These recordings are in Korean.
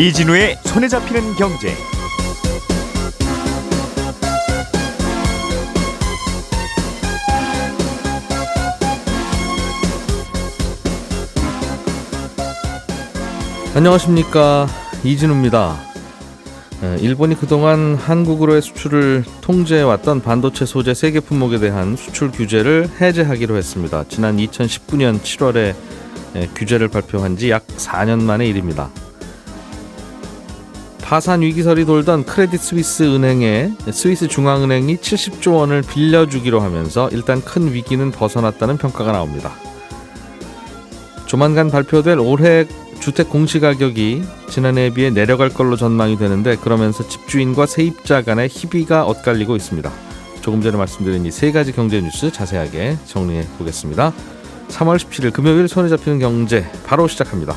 이진우의 손에 잡히는 경제. 안녕하십니까 이진우입니다. 에, 일본이 그동안 한국으로의 수출을 통제해왔던 반도체 소재 세계 품목에 대한 수출 규제를 해제하기로 했습니다. 지난 2019년 7월에 에, 규제를 발표한 지 약 4년 만의 일입니다. 파산 위기설이 돌던 크레딧 스위스 은행에 스위스 중앙은행이 70조 원을 빌려주기로 하면서 일단 큰 위기는 벗어났다는 평가가 나옵니다. 조만간 발표될 올해 주택 공시가격이 지난해에 비해 내려갈 걸로 전망이 되는데 그러면서 집주인과 세입자 간의 희비가 엇갈리고 있습니다. 조금 전에 말씀드린 이 세 가지 경제 뉴스 자세하게 정리해 보겠습니다. 3월 17일 금요일 손에 잡히는 경제 바로 시작합니다.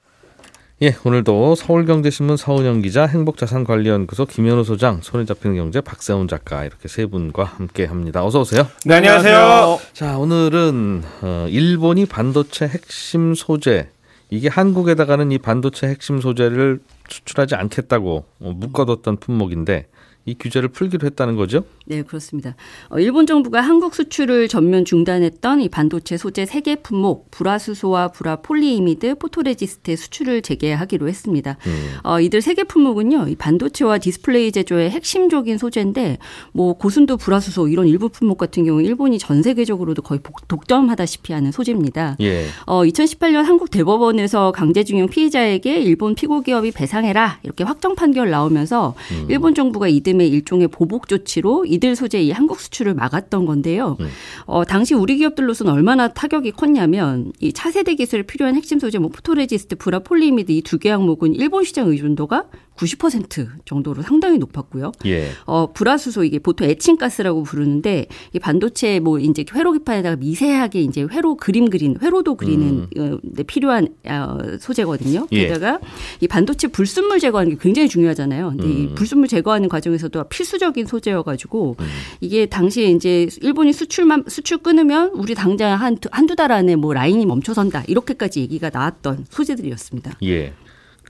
예, 오늘도 서울경제신문 서은영 기자, 행복자산관리연구소 김현우 소장, 손에 잡히는 경제 박세훈 작가 이렇게 세 분과 함께 합니다. 어서 오세요. 네, 안녕하세요. 자, 오늘은 어, 일본이 반도체 핵심 소재 이게 한국에다가는 이 반도체 핵심 소재를 수출하지 않겠다고 어, 묶어뒀던 품목인데 이 규제를 풀기로 했다는 거죠? 네, 그렇습니다. 어, 일본 정부가 한국 수출을 전면 중단했던 이 반도체 소재 세 개 품목 불화수소와 불화 폴리이미드, 포토레지스트의 수출을 재개하기로 했습니다. 음. 어, 이들 세 개 품목은요, 이 반도체와 디스플레이 제조의 핵심적인 소재인데, 뭐 고순도 불화수소 이런 일부 품목 같은 경우 일본이 전 세계적으로도 거의 독점하다시피 하는 소재입니다. 예. 어, 2018년 한국 대법원에서 강제징용 피해자에게 일본 피고 기업이 배상해라 이렇게 확정 판결 나오면서 음. 일본 정부가 이듬해 일종의 보복 조치로 이들 소재의 한국 수출을 막았던 건데요. 음. 어, 당시 우리 기업들로서는 얼마나 타격이 컸냐면 이 차세대 기술에 필요한 핵심 소재 뭐 포토레지스트, 불화 폴리이미드 이 두 개 항목은 일본 시장 의존도가 90% 정도로 상당히 높았고요. 예. 어, 불화수소 이게 보통 에칭가스라고 부르는데 이 반도체 뭐 이제 회로 기판에다가 미세하게 이제 회로 그림 그린 회로도 그리는 음. 어, 네, 필요한 어, 소재거든요. 예. 게다가 이 반도체 불순물 제거하는 게 굉장히 중요하잖아요. 근데 음. 이 불순물 제거하는 과정에서도 필수적인 소재여 가지고 음. 이게 당시에 이제 일본이 수출만 수출 끊으면 우리 당장 한 한두 달 안에 뭐 라인이 멈춰선다 이렇게까지 얘기가 나왔던 소재들이었습니다. 예.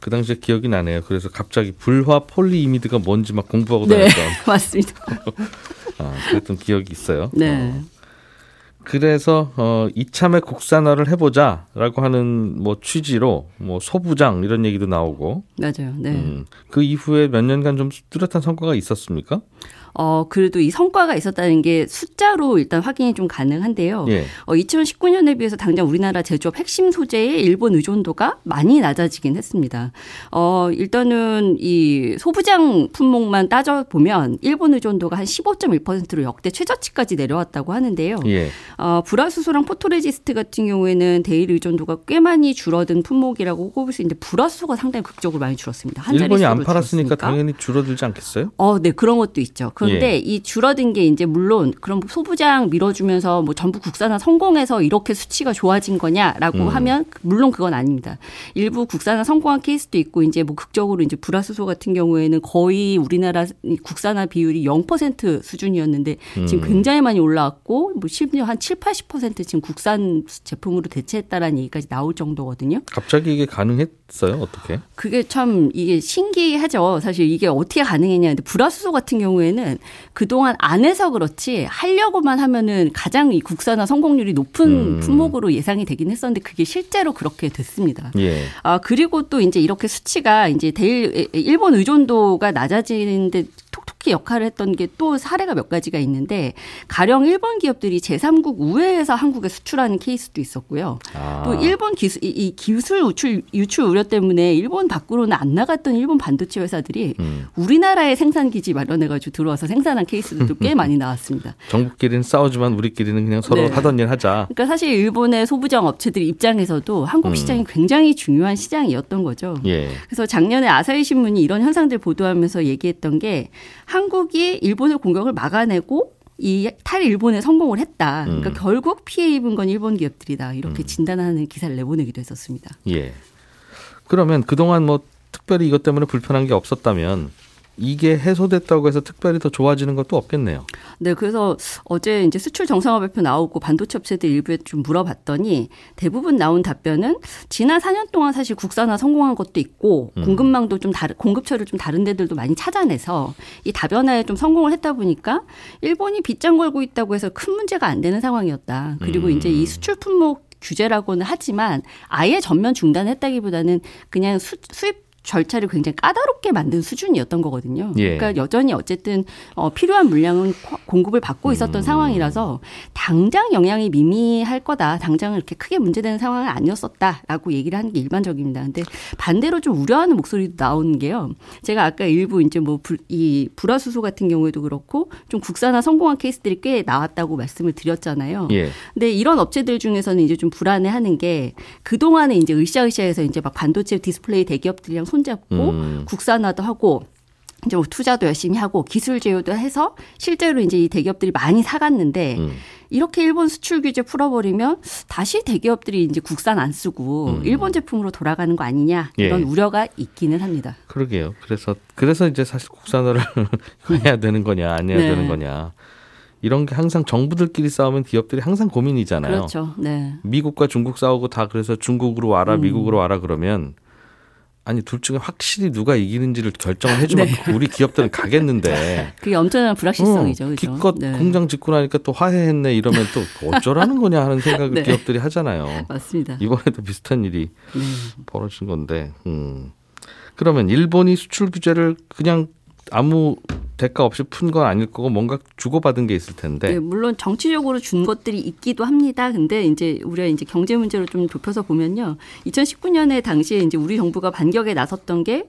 그 당시에 기억이 나네요. 그래서 갑자기 불화 폴리이미드가 뭔지 막 공부하고 네, 다녔던. 맞습니다. 아, 그랬던 기억이 있어요. 네. 어. 그래서 어 이참에 국산화를 해보자라고 하는 뭐 취지로 뭐 소부장 이런 얘기도 나오고 맞아요. 네. 음, 그 이후에 몇 년간 좀 뚜렷한 성과가 있었습니까? 어, 그래도 이 성과가 있었다는 게 숫자로 일단 확인이 좀 가능한데요. 예. 어, 2019년에 비해서 당장 우리나라 제조업 핵심 소재의 일본 의존도가 많이 낮아지긴 했습니다. 어, 일단은 이 소부장 품목만 따져보면 일본 의존도가 한 15.1%로 역대 최저치까지 내려왔다고 하는데요. 예. 어, 불화수소랑 포토레지스트 같은 경우에는 대일 의존도가 꽤 많이 줄어든 품목이라고 꼽을 수 있는데 불화수소가 상당히 극적으로 많이 줄었습니다. 일본이 안 팔았으니까 줄었으니까. 당연히 줄어들지 않겠어요? 어, 네 그런 것도 있죠. 그런데 예. 이 줄어든 게 이제 물론 그럼 소부장 밀어주면서 뭐 전부 국산화 성공해서 이렇게 수치가 좋아진 거냐라고 음. 하면 물론 그건 아닙니다. 일부 국산화 성공한 케이스도 있고 이제 뭐 극적으로 이제 불화수소 같은 경우에는 거의 우리나라 국산화 비율이 0% 수준이었는데 음. 지금 굉장히 많이 올라왔고 뭐 심지어 한 7, 80% 지금 국산 제품으로 대체했다라는 얘기까지 나올 정도거든요. 갑자기 이게 가능했 어요? 어떻게? 그게 참 이게 신기하죠. 사실 이게 어떻게 가능했냐. 근데 불화수소 같은 경우에는 그동안 안 해서 그렇지 하려고만 하면은 가장 이 국산화 성공률이 높은 음. 품목으로 예상이 되긴 했었는데 그게 실제로 그렇게 됐습니다. 예. 아 그리고 또 이제 이렇게 수치가 이제 대일 일본 의존도가 낮아지는데 톡톡히 역할을 했던 게 또 사례가 몇 가지가 있는데 가령 일본 기업들이 제3국 우회해서 한국에 수출하는 케이스도 있었고요. 아. 또 일본 기술 이 기술 유출 유출 우려 때문에 일본 밖으로는 안 나갔던 일본 반도체 회사들이 음. 우리나라에 생산 기지 마련해 가지고 들어와서 생산한 케이스들도 꽤 많이 나왔습니다. 정부끼리는 싸우지만 우리끼리는 그냥 서로 네. 하던 일 하자. 그러니까 사실 일본의 소부장 업체들 입장에서도 한국 음. 시장이 음. 굉장히 중요한 시장이었던 거죠. 예. 그래서 작년에 아사히 신문이 이런 현상들 보도하면서 얘기했던 게 한국이 일본의 공격을 막아내고 이 탈일본에 성공을 했다. 그러니까 음. 결국 피해 입은 건 일본 기업들이다. 이렇게 음. 진단하는 기사를 내보내기도 했었습니다. 예. 그러면 그동안 뭐 특별히 이것 때문에 불편한 게 없었다면 이게 해소됐다고 해서 특별히 더 좋아지는 것도 없겠네요. 네, 그래서 어제 이제 수출 정상화 발표 나오고 반도체 업체들 일부에 좀 물어봤더니 대부분 나온 답변은 지난 4년 동안 사실 국산화 성공한 것도 있고 음. 공급망도 좀 다른 공급처를 좀 다른 데들도 많이 찾아내서 이 다변화에 좀 성공을 했다 보니까 일본이 빗장 걸고 있다고 해서 큰 문제가 안 되는 상황이었다. 그리고 음. 이제 이 수출 품목 규제라고는 하지만 아예 전면 중단했다기보다는 그냥 수, 수입 절차를 굉장히 까다롭게 만든 수준이었던 거거든요. 예. 그러니까 여전히 어쨌든 어, 필요한 물량은 코- 공급을 받고 있었던 음. 상황이라서 당장 영향이 미미할 거다. 당장은 이렇게 크게 문제되는 상황은 아니었었다라고 얘기를 하는 게 일반적입니다. 근데 반대로 좀 우려하는 목소리도 나오는 게요. 제가 아까 일부 이제 뭐 이 불화수소 같은 경우에도 그렇고 좀 국산화 성공한 케이스들이 꽤 나왔다고 말씀을 드렸잖아요. 예. 근데 이런 업체들 중에서는 이제 좀 불안해하는 게 그동안에 이제 으쌰으쌰해서 이제 막 반도체 디스플레이 대기업들이랑 손잡고 음. 국산화도 하고 이제 뭐 투자도 열심히 하고 기술 제휴도 해서 실제로 이제 이 대기업들이 많이 사갔는데 음. 이렇게 일본 수출 규제 풀어버리면 다시 대기업들이 이제 국산 안 쓰고 음. 일본 제품으로 돌아가는 거 아니냐 이런 예. 우려가 있기는 합니다. 그러게요. 그래서 그래서 이제 사실 국산화를 해야 되는 거냐 안 해야 네. 되는 거냐 이런 게 항상 정부들끼리 싸우면 기업들이 항상 고민이잖아요. 그렇죠. 네. 미국과 중국 싸우고 다 그래서 중국으로 와라 음. 미국으로 와라 그러면 아니 둘 중에 확실히 누가 이기는지를 결정을 해주면 네. 우리 기업들은 가겠는데 그게 엄청난 불확실성이죠. 어, 그렇죠? 기껏 네. 공장 짓고 나니까 또 화해했네 이러면 또 어쩌라는 거냐 하는 생각을 네. 기업들이 하잖아요. 맞습니다. 이번에도 비슷한 일이 네. 벌어진 건데 음. 그러면 일본이 수출 규제를 그냥 아무 대가 없이 푼 건 아닐 거고 뭔가 주고받은 게 있을 텐데 네, 물론 정치적으로 준 것들이 있기도 합니다. 근데 이제 우리가 이제 경제 문제로 좀 좁혀서 보면요. 2019년에 당시에 이제 우리 정부가 반격에 나섰던 게이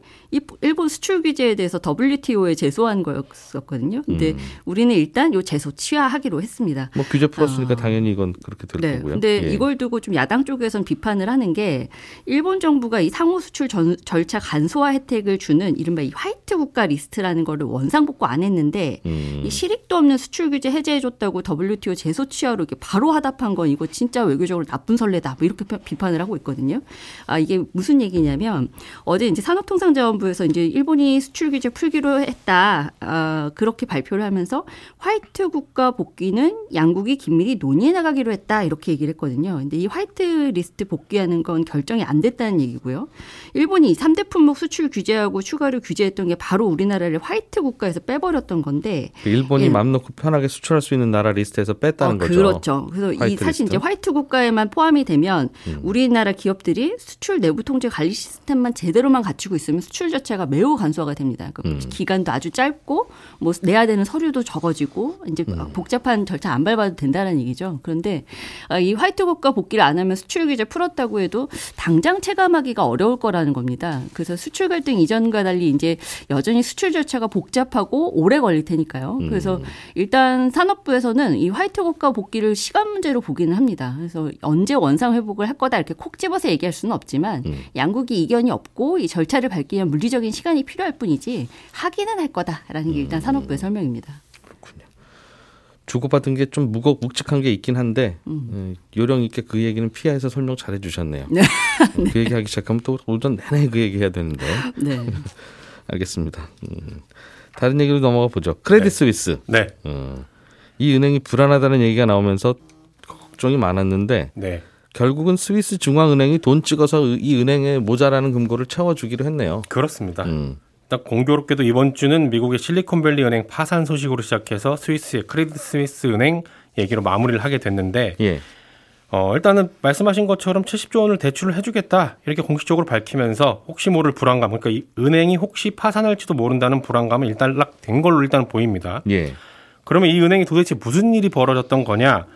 일본 수출 규제에 대해서 WTO에 제소한 거였었거든요. 근데 음. 우리는 일단 요 제소 취하하기로 했습니다. 뭐 규제 풀었으니까 아. 당연히 이건 그렇게 될 네. 거고요. 근데 예. 이걸 두고 좀 야당 쪽에선 비판을 하는 게 일본 정부가 이 상호 수출 전- 절차 간소화 혜택을 주는 이른바 이 화이트 국가 리스트라는 거를 원상복구 안 했는데 음. 이 실익도 없는 수출 규제 해제해 줬다고 WTO 제소 취하로 이렇게 바로 화답한 건 이거 진짜 외교적으로 나쁜 선례다. 뭐 이렇게 비- 비판을 하고 있거든요. 아 이게 무슨 얘기냐면 어제 이제 산업통상자원부에서 이제 일본이 수출 규제 풀기로 했다. 아, 그렇게 발표를 하면서 화이트 국가 복귀는 양국이 긴밀히 논의해 나가기로 했다. 이렇게 얘기를 했거든요. 근데 이 화이트 리스트 복귀하는 건 결정이 안 됐다는 얘기고요. 일본이 3대 품목 수출 규제하고 추가로 규제했던 게 바로 우리나라를 화이트 국가에서 빼버렸던 건데 그 일본이 예. 맘 놓고 편하게 수출할 수 있는 나라 리스트에서 뺐다는 어, 거죠. 그렇죠. 그래서 이 사실 리스트? 이제 화이트 국가에만 포함이 되면 음. 우리나라 기업들이 수출 내부 통제 관리 시스템만 제대로만 갖추고 있으면 수출 자체가 매우 간소화가 됩니다. 그러니까 음. 기간도 아주 짧고 뭐 내야 되는 서류도 적어지고 이제 음. 복잡한 절차 안 밟아도 된다는 얘기죠. 그런데 아, 이 화이트 국가 복귀를 안 하면 수출 규제 풀었다고 해도 당장 체감하기가 어려울 거라는 겁니다. 그래서 수출 갈등 이전과 달리 이제 여전히 수출 절차가 복잡하고 오래 걸릴 테니까요. 그래서 음. 일단 산업부에서는 이 화이트 국가 복귀를 시간 문제로 보기는 합니다. 그래서 언제 원상 회복을 할 거다 이렇게 콕 집어서 얘기할 수는 없지만 음. 양국이 이견이 없고 이 절차를 밟기 위한 물리적인 시간이 필요할 뿐이지 하기는 할 거다라는 게 일단 음. 산업부의 설명입니다. 주고받은 게 좀 무겁 묵직한 게 있긴 한데 음. 음, 요령 있게 그 얘기는 피해서 설명 잘 해 주셨네요. 네. 어, 그 얘기하기 시작하면 또 오전 내내 그 얘기 해야 되는데 네. 알겠습니다. 음. 다른 얘기로 넘어가 보죠. 크레딧 스위스 네. 어, 이 은행이 불안하다는 얘기가 나오면서 걱정이 많았는데 네. 결국은 스위스 중앙은행이 돈 찍어서 이 은행에 모자라는 금고를 채워주기로 했네요. 그렇습니다. 음. 일단 공교롭게도 이번 주는 미국의 실리콘밸리 은행 파산 소식으로 시작해서 스위스의 크레딧 스위스 은행 얘기로 마무리를 하게 됐는데 예. 어, 일단은 말씀하신 것처럼 70조 원을 대출을 해주겠다 이렇게 공식적으로 밝히면서 혹시 모를 불안감 그러니까 이 은행이 혹시 파산할지도 모른다는 불안감은 일단 락된 걸로 일단 보입니다. 예. 그러면 이 은행이 도대체 무슨 일이 벌어졌던 거냐?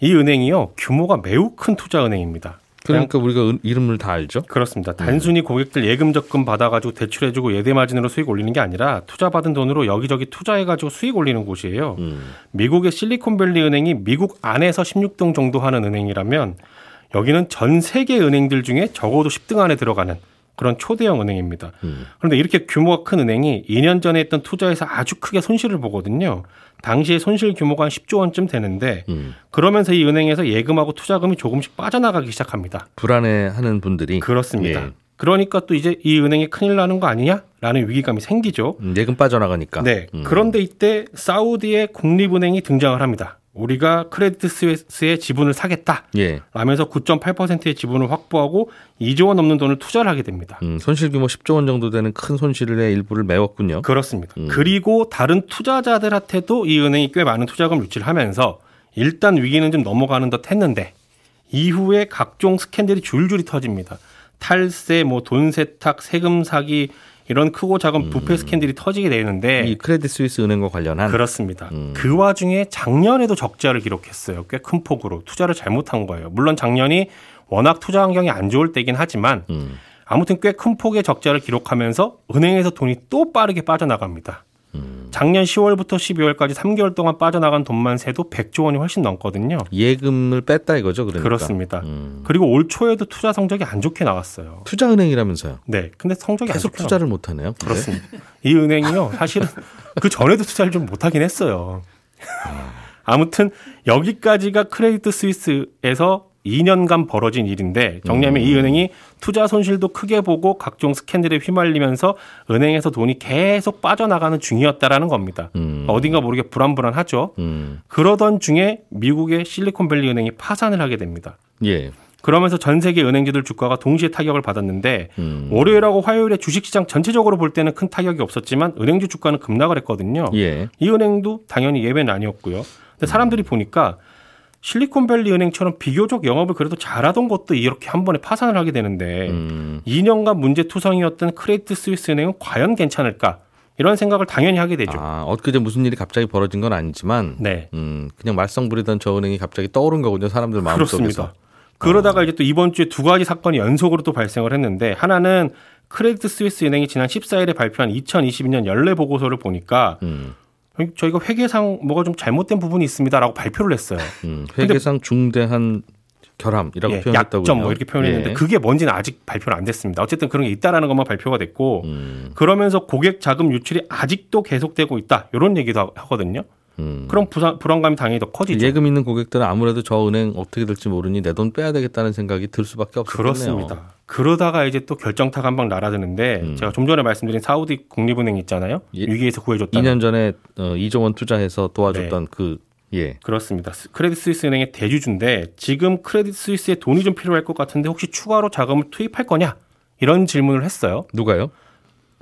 이 은행이요 규모가 매우 큰 투자 은행입니다. 그냥 그러니까 우리가 은- 이름을 다 알죠. 그렇습니다. 단순히 고객들 예금 적금 받아가지고 대출해주고 예대 마진으로 수익 올리는 게 아니라 투자 받은 돈으로 여기저기 투자해가지고 수익 올리는 곳이에요. 음. 미국의 실리콘밸리 은행이 미국 안에서 16등 정도 하는 은행이라면 여기는 전 세계 은행들 중에 적어도 10등 안에 들어가는 그런 초대형 은행입니다. 음. 그런데 이렇게 규모가 큰 은행이 2년 전에 했던 투자에서 아주 크게 손실을 보거든요. 당시에 손실 규모가 한 10조 원쯤 되는데 음. 그러면서 이 은행에서 예금하고 투자금이 조금씩 빠져나가기 시작합니다. 불안해하는 분들이 그렇습니다. 예. 그러니까 또 이제 이 은행이 큰일 나는 거 아니냐라는 위기감이 생기죠. 음, 예금 빠져나가니까. 네. 음. 그런데 이때 사우디의 국립은행이 등장을 합니다. 우리가 크레디트 스위스의 지분을 사겠다. 예. 라면서 9.8%의 지분을 확보하고 2조 원 넘는 돈을 투자를 하게 됩니다. 음, 손실 규모 10조 원 정도 되는 큰 손실의 일부를 메웠군요. 그렇습니다. 음. 그리고 다른 투자자들한테도 이 은행이 꽤 많은 투자금 유치를 하면서 일단 위기는 좀 넘어가는 듯 했는데 이후에 각종 스캔들이 줄줄이 터집니다. 탈세, 뭐 돈 세탁, 세금 사기 이런 크고 작은 부패 스캔들이 터지게 되는데 음. 이 크레딧 스위스 은행과 관련한 그렇습니다. 음. 그 와중에 작년에도 적자를 기록했어요. 꽤 큰 폭으로 투자를 잘못한 거예요. 물론 작년이 워낙 투자 환경이 안 좋을 때긴 하지만 음. 아무튼 꽤 큰 폭의 적자를 기록하면서 은행에서 돈이 또 빠르게 빠져나갑니다. 음. 작년 10월부터 12월까지 3개월 동안 빠져나간 돈만 세도 100조 원이 훨씬 넘거든요. 예금을 뺐다 이거죠, 그러니까. 그렇습니다. 음. 그리고 올 초에도 투자 성적이 안 좋게 나왔어요. 투자은행이라면서요. 네. 근데 성적이 계속 투자를 못 하네요. 그렇습니다. 이 은행이요. 사실은 그 전에도 투자를 좀 못 하긴 했어요. 아무튼 여기까지가 크레디트 스위스에서 2년간 벌어진 일인데 정리하면 이 은행이 투자 손실도 크게 보고 각종 스캔들에 휘말리면서 은행에서 돈이 계속 빠져나가는 중이었다라는 겁니다. 음. 어딘가 모르게 불안불안하죠. 음. 그러던 중에 미국의 실리콘밸리 은행이 파산을 하게 됩니다. 예. 그러면서 전 세계 은행주들 주가가 동시에 타격을 받았는데 음. 월요일하고 화요일에 주식시장 전체적으로 볼 때는 큰 타격이 없었지만 은행주 주가는 급락을 했거든요. 예. 이 은행도 당연히 예외는 아니었고요. 근데 사람들이 보니까 실리콘밸리 은행처럼 비교적 영업을 그래도 잘하던 것도 이렇게 한 번에 파산을 하게 되는데 음. 2년간 문제 투성이었던 크레디트 스위스 은행은 과연 괜찮을까? 이런 생각을 당연히 하게 되죠. 아, 엊그제 무슨 일이 갑자기 벌어진 건 아니지만 네. 음, 그냥 말썽 부리던 저 은행이 갑자기 떠오른 거군요. 사람들 마음속에서. 그렇습니다. 그러다가 이제 또 이번 주에 두 가지 사건이 연속으로 또 발생을 했는데 하나는 크레디트 스위스 은행이 지난 14일에 발표한 2022년 연례 보고서를 보니까 음. 저희가 회계상 뭐가 좀 잘못된 부분이 있습니다라고 발표를 했어요. 음. 회계상 중대한 결함이라고 예, 표현했다고요. 약점 뭐 이렇게 표현했는데 예. 그게 뭔지는 아직 발표는 안 됐습니다. 어쨌든 그런 게 있다라는 것만 발표가 됐고 음. 그러면서 고객 자금 유출이 아직도 계속되고 있다 이런 얘기도 하- 하거든요. 음. 그럼 부산, 불안감이 당연히 더 커지죠. 예금 있는 고객들은 아무래도 저 은행 어떻게 될지 모르니 내 돈 빼야 되겠다는 생각이 들 수밖에 없겠네요. 그렇습니다. 그러다가 이제 또 결정타가 한방 날아드는데 음. 제가 좀 전에 말씀드린 사우디 국립은행 있잖아요. 예. 위기에서 구해줬다. 2년 전에 어, 2조 원 투자해서 도와줬던 네. 그 예. 그렇습니다. 스- 크레딧 스위스 은행의 대주주인데 지금 크레딧 스위스에 돈이 좀 필요할 것 같은데 혹시 추가로 자금을 투입할 거냐? 이런 질문을 했어요. 누가요?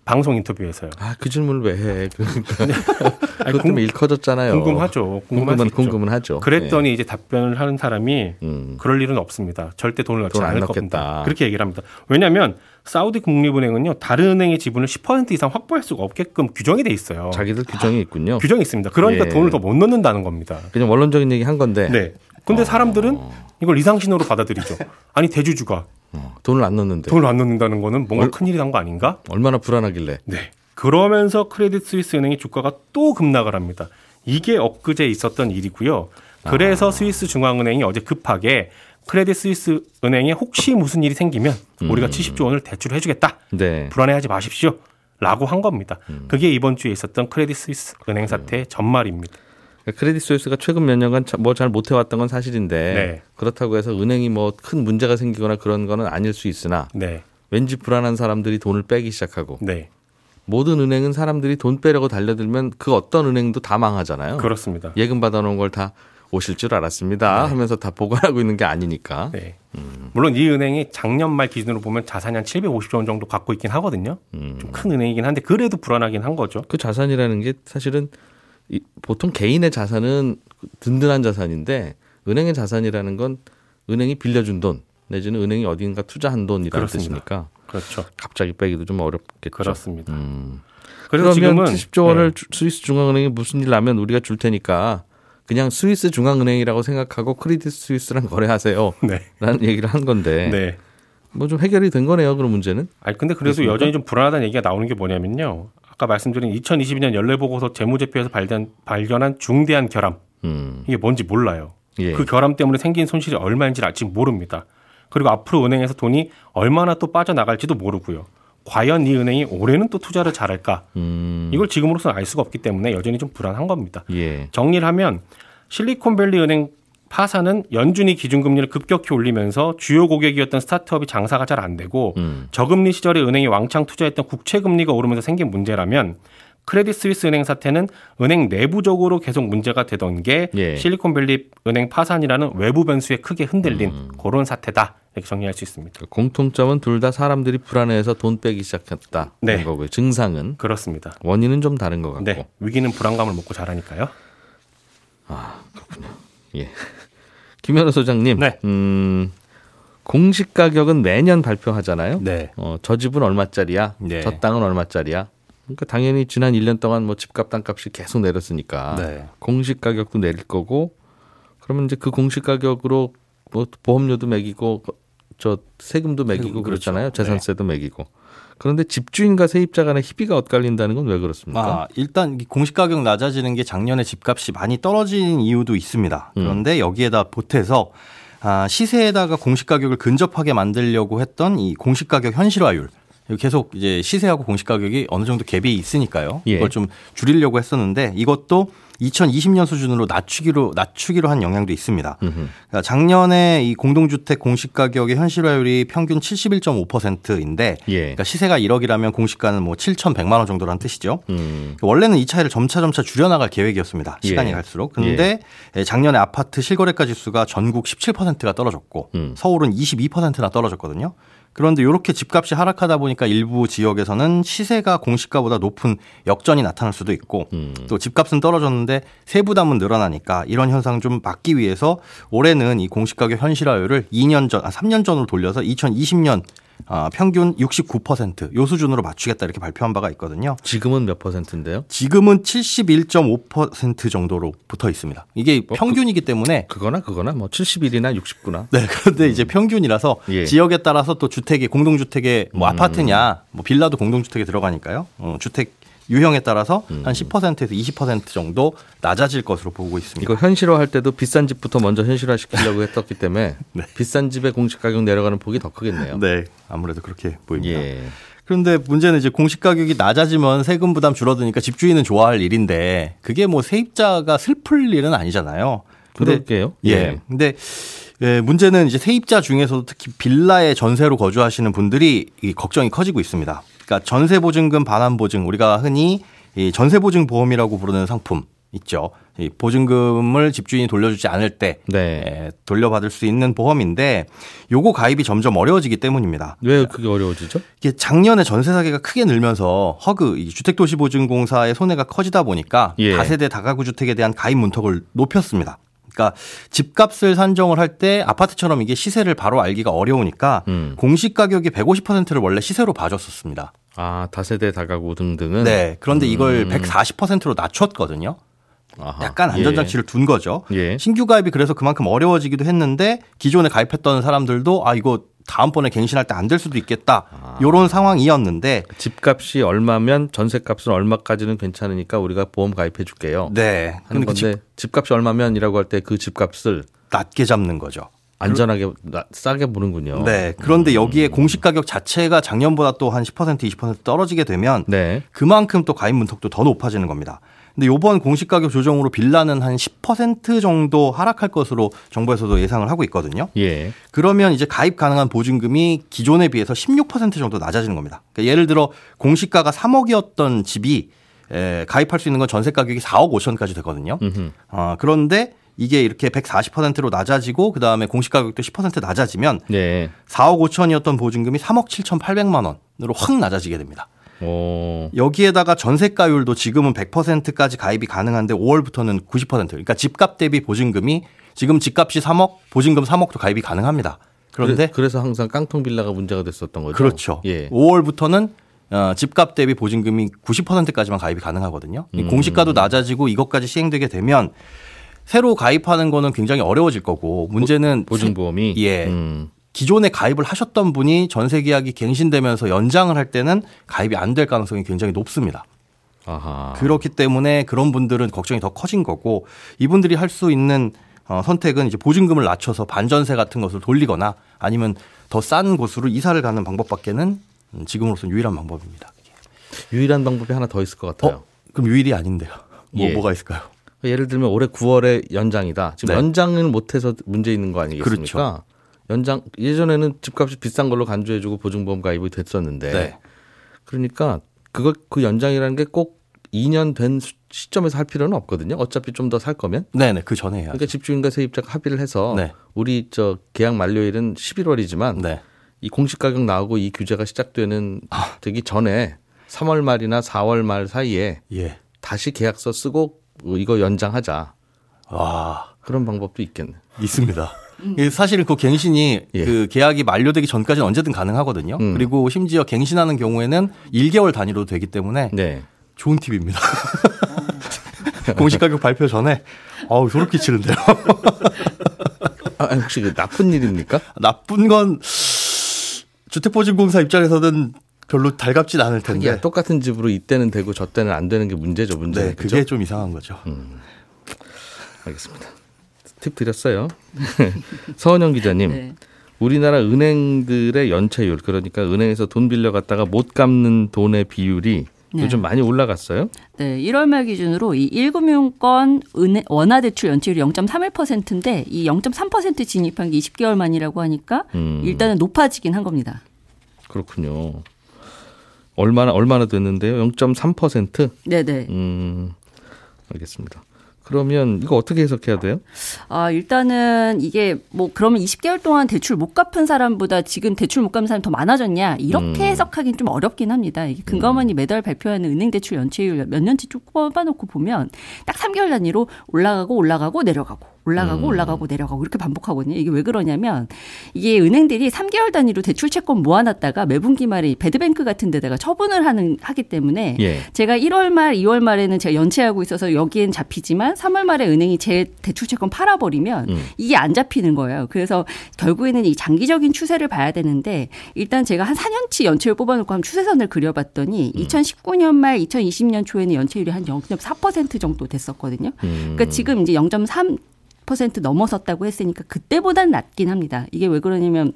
방송 인터뷰에서요. 아, 그 질문을 왜 해? 그러니까 때문에 일 커졌잖아요. 궁금하죠. 궁금은. 궁금은 하죠. 그랬더니 이제 답변을 하는 사람이 예. 음. 그럴 일은 없습니다. 절대 돈을 넣지 돈안 않을 넣겠다. 겁니다. 그렇게 얘기를 합니다. 왜냐하면 사우디 국립은행은요 다른 은행의 지분을 10% 이상 확보할 수가 없게끔 규정이 돼 있어요. 자기들 규정이 있군요. 규정이 있습니다. 그러니까 예. 돈을 더 못 넣는다는 겁니다. 그냥 원론적인 얘기 한 건데 네. 근데 사람들은 이걸 이상신호로 받아들이죠. 아니 대주주가 어, 돈을 안 넣는데 돈을 안 넣는다는 거는 뭔가 얼- 큰일이 난 거 아닌가? 얼마나 불안하길래. 네. 그러면서 크레딧 스위스 은행의 주가가 또 급락을 합니다. 이게 엊그제 있었던 일이고요. 그래서 스위스 중앙은행이 어제 급하게 크레딧 스위스 은행에 혹시 무슨 일이 생기면 우리가 70조 원을 대출해 주겠다. 네. 불안해하지 마십시오. 라고 한 겁니다. 그게 이번 주에 있었던 크레딧 스위스 은행 사태의 전말입니다. 그러니까 크레딧 스위스가 최근 몇 년간 뭐 잘 못해왔던 건 사실인데 네. 그렇다고 해서 은행이 뭐 큰 문제가 생기거나 그런 거는 아닐 수 있으나 네. 왠지 불안한 사람들이 돈을 빼기 시작하고 네. 모든 은행은 사람들이 돈 빼려고 달려들면 그 어떤 은행도 다 망하잖아요. 그렇습니다. 예금 받아놓은 걸 다 오실 줄 알았습니다 네. 하면서 다 보관하고 있는 게 아니니까. 네. 물론 이 은행이 작년 말 기준으로 보면 자산이 한 750조 원 정도 갖고 있긴 하거든요. 음. 좀큰 은행이긴 한데 그래도 불안하긴 한 거죠. 그 자산이라는 게 사실은 이- 보통 개인의 자산은 든든한 자산인데 은행의 자산이라는 건 은행이 빌려준 돈 내지는 은행이 어딘가 투자한 돈이라는 그렇습니다. 뜻이니까 그렇죠. 갑자기 빼기도 좀 어렵겠죠. 그렇습니다. 음. 그래서 그러면 지금은 70조 원을 네. 주- 스위스 중앙은행이 무슨 일 나면 우리가 줄 테니까 그냥 스위스 중앙은행이라고 생각하고 크레딧 스위스랑 거래하세요. 네. 라는 얘기를 한 건데 네. 뭐좀 해결이 된 거네요. 그런 문제는. 아니 근데 그래도 그렇습니까? 여전히 좀 불안하다는 얘기가 나오는 게 뭐냐면요. 아까 말씀드린 2022년 연례 보고서 재무제표에서 발견 발견한 중대한 결함 음. 이게 뭔지 몰라요. 예. 그 결함 때문에 생긴 손실이 얼마인지 아직 모릅니다. 그리고 앞으로 은행에서 돈이 얼마나 또 빠져나갈지도 모르고요. 과연 이 은행이 올해는 또 투자를 잘할까? 음. 이걸 지금으로서는 알 수가 없기 때문에 여전히 좀 불안한 겁니다. 예. 정리를 하면 실리콘밸리 은행 파산은 연준이 기준금리를 급격히 올리면서 주요 고객이었던 스타트업이 장사가 잘 안 되고 음. 저금리 시절에 은행이 왕창 투자했던 국채 금리가 오르면서 생긴 문제라면 크레딧 스위스 은행 사태는 은행 내부적으로 계속 문제가 되던 게 예. 실리콘밸리 은행 파산이라는 외부 변수에 크게 흔들린 음. 그런 사태다 이렇게 정리할 수 있습니다. 공통점은 둘 다 사람들이 불안해해서 돈 빼기 시작했다. 네. 는 거고요. 증상은 그렇습니다. 원인은 좀 다른 것 같고. 네, 위기는 불안감을 먹고 자라니까요. 예. 김현우 소장님. 네. 음, 공시 가격은 매년 발표하잖아요. 네. 어, 저 집은 얼마짜리야? 네. 저 땅은 얼마짜리야? 그러니까 당연히 지난 1년 동안 뭐 집값 땅값이 계속 내렸으니까 네. 공시 가격도 내릴 거고 그러면 이제 그 공시 가격으로 뭐 보험료도 매기고 저 세금도 매기고 세금, 그렇죠. 그렇잖아요. 재산세도 매기고. 그런데 집주인과 세입자 간의 희비가 엇갈린다는 건 왜 그렇습니까? 아, 일단 이 공시 가격 낮아지는 게 작년에 집값이 많이 떨어진 이유도 있습니다. 음. 그런데 여기에다 보태서 아, 시세에다가 공시 가격을 근접하게 만들려고 했던 이 공시 가격 현실화율 계속 이제 시세하고 공시 가격이 어느 정도 갭이 있으니까요. 예. 이걸 좀 줄이려고 했었는데 이것도 2020년 수준으로 낮추기로 낮추기로 한 영향도 있습니다. 그러니까 작년에 이 공동주택 공시 가격의 현실화율이 평균 71.5%인데 예. 그러니까 시세가 1억이라면 공시가는 뭐 7,100만 원 정도라는 뜻이죠. 음. 원래는 이 차이를 점차 점차 줄여나갈 계획이었습니다. 시간이 예. 갈수록. 근데 작년에 아파트 실거래가 지수가 전국 17%가 떨어졌고 음. 서울은 22%나 떨어졌거든요. 그런데 이렇게 집값이 하락하다 보니까 일부 지역에서는 시세가 공시가보다 높은 역전이 나타날 수도 있고 음. 또 집값은 떨어졌는데 세부담은 늘어나니까 이런 현상 좀 막기 위해서 올해는 이 공시가격 현실화율을 2년 전, 아 3년 전으로 돌려서 2020년 아, 평균 69%요 수준으로 맞추겠다 이렇게 발표한 바가 있거든요. 지금은 몇 퍼센트인데요? 지금은 71.5% 정도로 붙어 있습니다. 이게 뭐 평균이기 때문에 그거나 그거나 뭐 71이나 69나. 네, 그런데 이제 평균이라서 예. 지역에 따라서 또 주택이 공동주택에 뭐 음. 아파트냐, 뭐 빌라도 공동주택에 들어가니까요. 어, 주택 유형에 따라서 음. 한 10%에서 20% 정도 낮아질 것으로 보고 있습니다. 이거 현실화 할 때도 비싼 집부터 먼저 현실화 시키려고 했었기 때문에 네. 비싼 집의 공시 가격 내려가는 폭이 더 크겠네요. 네, 아무래도 그렇게 보입니다. 예. 그런데 문제는 이제 공시 가격이 낮아지면 세금 부담 줄어드니까 집주인은 좋아할 일인데 그게 뭐 세입자가 슬플 일은 아니잖아요. 그럴게요. 예. 근데 예, 문제는 이제 세입자 중에서도 특히 빌라에 전세로 거주하시는 분들이 이 걱정이 커지고 있습니다. 그러니까 전세 보증금 반환 보증 우리가 흔히 이 전세 보증 보험이라고 부르는 상품 있죠. 이 보증금을 집주인이 돌려주지 않을 때 네. 예, 돌려받을 수 있는 보험인데 요거 가입이 점점 어려워지기 때문입니다. 왜 그게 어려워지죠? 이게 작년에 전세 사기가 크게 늘면서 허그 이 주택도시보증공사의 손해가 커지다 보니까 예. 다세대 다가구 주택에 대한 가입 문턱을 높였습니다. 그러니까 집값을 산정을 할 때 아파트처럼 이게 시세를 바로 알기가 어려우니까 음. 공시 가격이 150%를 원래 시세로 봐줬었습니다. 아 다세대 다가구 등등은 네. 그런데 이걸 음. 140%로 낮췄거든요. 아하. 약간 안전장치를 둔 거죠. 예. 신규 가입이 그래서 그만큼 어려워지기도 했는데 기존에 가입했던 사람들도 아 이거 다음번에 갱신할 때 안 될 수도 있겠다. 아. 요런 상황이었는데 집값이 얼마면 전세값은 얼마까지는 괜찮으니까 우리가 보험 가입해 줄게요. 네. 하는 근데 그 건데 집, 값이 얼마면이라고 할 때 그 집값을 낮게 잡는 거죠. 안전하게 나- 싸게 보는군요. 네. 그런데 여기에 공시 가격 자체가 작년보다 또 한 10% 20% 떨어지게 되면 네. 그만큼 또 가입 문턱도 더 높아지는 겁니다. 근데 요번 공시 가격 조정으로 빌라는 한 10% 정도 하락할 것으로 정부에서도 예상을 하고 있거든요. 예. 그러면 이제 가입 가능한 보증금이 기존에 비해서 16% 정도 낮아지는 겁니다. 그러니까 예를 들어 공시가가 3억이었던 집이 에, 가입할 수 있는 건 전세 가격이 4억 5천까지 되거든요. 어, 그런데 이게 이렇게 140%로 낮아지고 그 다음에 공시 가격도 10% 낮아지면 네. 4억 5천이었던 보증금이 3억 7,800만 원으로 확 낮아지게 됩니다. 오. 여기에다가 전세가율도 지금은 100%까지 가입이 가능한데 5월부터는 90% 그러니까 집값 대비 보증금이 지금 집값이 3억 보증금 3억도 가입이 가능합니다. 그런데 그래, 그래서 항상 깡통 빌라가 문제가 됐었던 거죠. 그렇죠. 예. 5월부터는 어, 집값 대비 보증금이 90%까지만 가입이 가능하거든요. 이 음. 공시가도 낮아지고 이것까지 시행되게 되면 새로 가입하는 거는 굉장히 어려워질 거고 문제는 보증보험이 예. 음. 기존에 가입을 하셨던 분이 전세 계약이 갱신되면서 연장을 할 때는 가입이 안 될 가능성이 굉장히 높습니다. 아하. 그렇기 때문에 그런 분들은 걱정이 더 커진 거고 이분들이 할 수 있는 어, 선택은 이제 보증금을 낮춰서 반전세 같은 것을 돌리거나 아니면 더 싼 곳으로 이사를 가는 방법밖에는 음, 지금으로서는 유일한 방법입니다. 유일한 방법이 하나 더 있을 것 같아요. 어? 그럼 유일이 아닌데요. 뭐 예. 뭐가 있을까요? 예를 들면 올해 9월에 연장이다. 지금 네. 연장을 못해서 문제 있는 거 아니겠습니까? 그렇죠. 연장 예전에는 집값이 비싼 걸로 간주해주고 보증보험 가입이 됐었는데 네. 그러니까 그거 그 연장이라는 게 꼭 2년 된 수- 시점에서 할 필요는 없거든요. 어차피 좀 더 살 거면. 네네 그 전에 해야죠. 그러니까 집주인과 세입자가 합의를 해서 네. 우리 저 계약 만료일은 11월이지만 네. 이 공시 가격 나오고 이 규제가 시작되는 되기 전에 3월 말이나 4월 말 사이에 예. 다시 계약서 쓰고 이거 연장하자. 와 그런 방법도 있겠네. 있습니다. 이 사실은 그 갱신이 예. 그 계약이 만료되기 전까지는 언제든 가능하거든요. 음. 그리고 심지어 갱신하는 경우에는 1개월 단위로 되기 때문에 네. 좋은 팁입니다. 공시 가격 발표 전에 어우 저렇게 치는데요. 아, 혹시 그 나쁜 일입니까? 나쁜 건 주택보증공사 입장에서는 별로 달갑진 않을 텐데. 이게 똑같은 집으로 이때는 되고 저 때는 안 되는 게 문제죠, 문제. 네, 그게 좀 이상한 거죠. 알겠습니다. 팁 드렸어요. 서은영 기자님. 네. 우리나라 은행들의 연체율 그러니까 은행에서 돈 빌려 갔다가 못 갚는 돈의 비율이 네. 요즘 많이 올라갔어요. 네, 1월 말 기준으로 이 1금융권 은행 원화 대출 연체율이 0.31%인데 이 0.3% 진입한 게 20개월 만이라고 하니까 음. 일단은 높아지긴 한 겁니다. 그렇군요. 얼마나 얼마나 됐는데요? 0.3%? 네, 네. 음. 알겠습니다. 그러면 이거 어떻게 해석해야 돼요? 아, 일단은 이게 뭐 그러면 20개월 동안 대출 못 갚은 사람보다 지금 대출 못 갚는 사람이 더 많아졌냐 이렇게 음. 해석하긴 좀 어렵긴 합니다. 이게 금감원이 매달 발표하는 은행 대출 연체율 몇 년치 쭉 뽑아놓고 보면 딱 3개월 단위로 올라가고 올라가고 내려가고 올라가고 음. 올라가고 내려가고 이렇게 반복하거든요. 이게 왜 그러냐면 이게 은행들이 3개월 단위로 대출 채권 모아놨다가 매분기 말에 배드뱅크 같은 데다가 처분을 하는 하기 때문에 예. 제가 1월 말, 2월 말에는 제가 연체하고 있어서 여기엔 잡히지만 3월 말에 은행이 제 대출 채권 팔아버리면 음. 이게 안 잡히는 거예요. 그래서 결국에는 이 장기적인 추세를 봐야 되는데 일단 제가 한 4년치 연체율 뽑아놓고 한 추세선을 그려봤더니 음. 2019년 말, 2020년 초에는 연체율이 한 0.4% 정도 됐었거든요. 음. 그러니까 지금 이제 0.3 퍼센트 넘어섰다고 했으니까 그때보단 낮긴 합니다. 이게 왜 그러냐면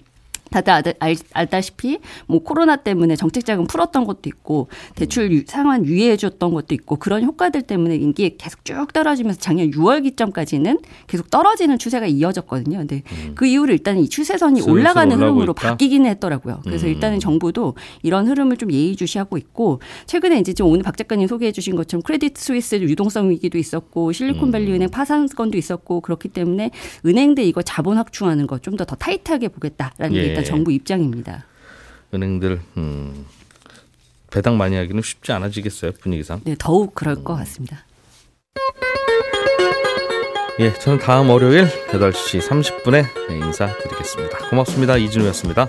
다들 알, 알다시피 뭐 코로나 때문에 정책 자금 풀었던 것도 있고 대출 유- 상환 유예해 줬던 것도 있고 그런 효과들 때문에 이게 계속 쭉 떨어지면서 작년 6월 기점까지는 계속 떨어지는 추세가 이어졌거든요. 근데 그 이후로 일단 이 추세선이 올라가는 흐름으로 있다? 바뀌기는 했더라고요. 그래서 음. 일단은 정부도 이런 흐름을 좀 예의주시하고 있고 최근에 이제 좀 오늘 박 작가님 소개해 주신 것처럼 크레디트 스위스 유동성 위기도 있었고 실리콘밸리 은행 파산 건도 있었고 그렇기 때문에 은행들 이거 자본 확충하는 거 좀 더더 타이트하게 보겠다라는 게 예. 일단 정부 입장입니다. 은행들 음, 배당 많이 하기는 쉽지 않아지겠어요 분위기상. 네, 더욱 그럴 것 같습니다. 예, 저는 다음 월요일 8시 30분에 인사드리겠습니다. 고맙습니다. 이진우였습니다.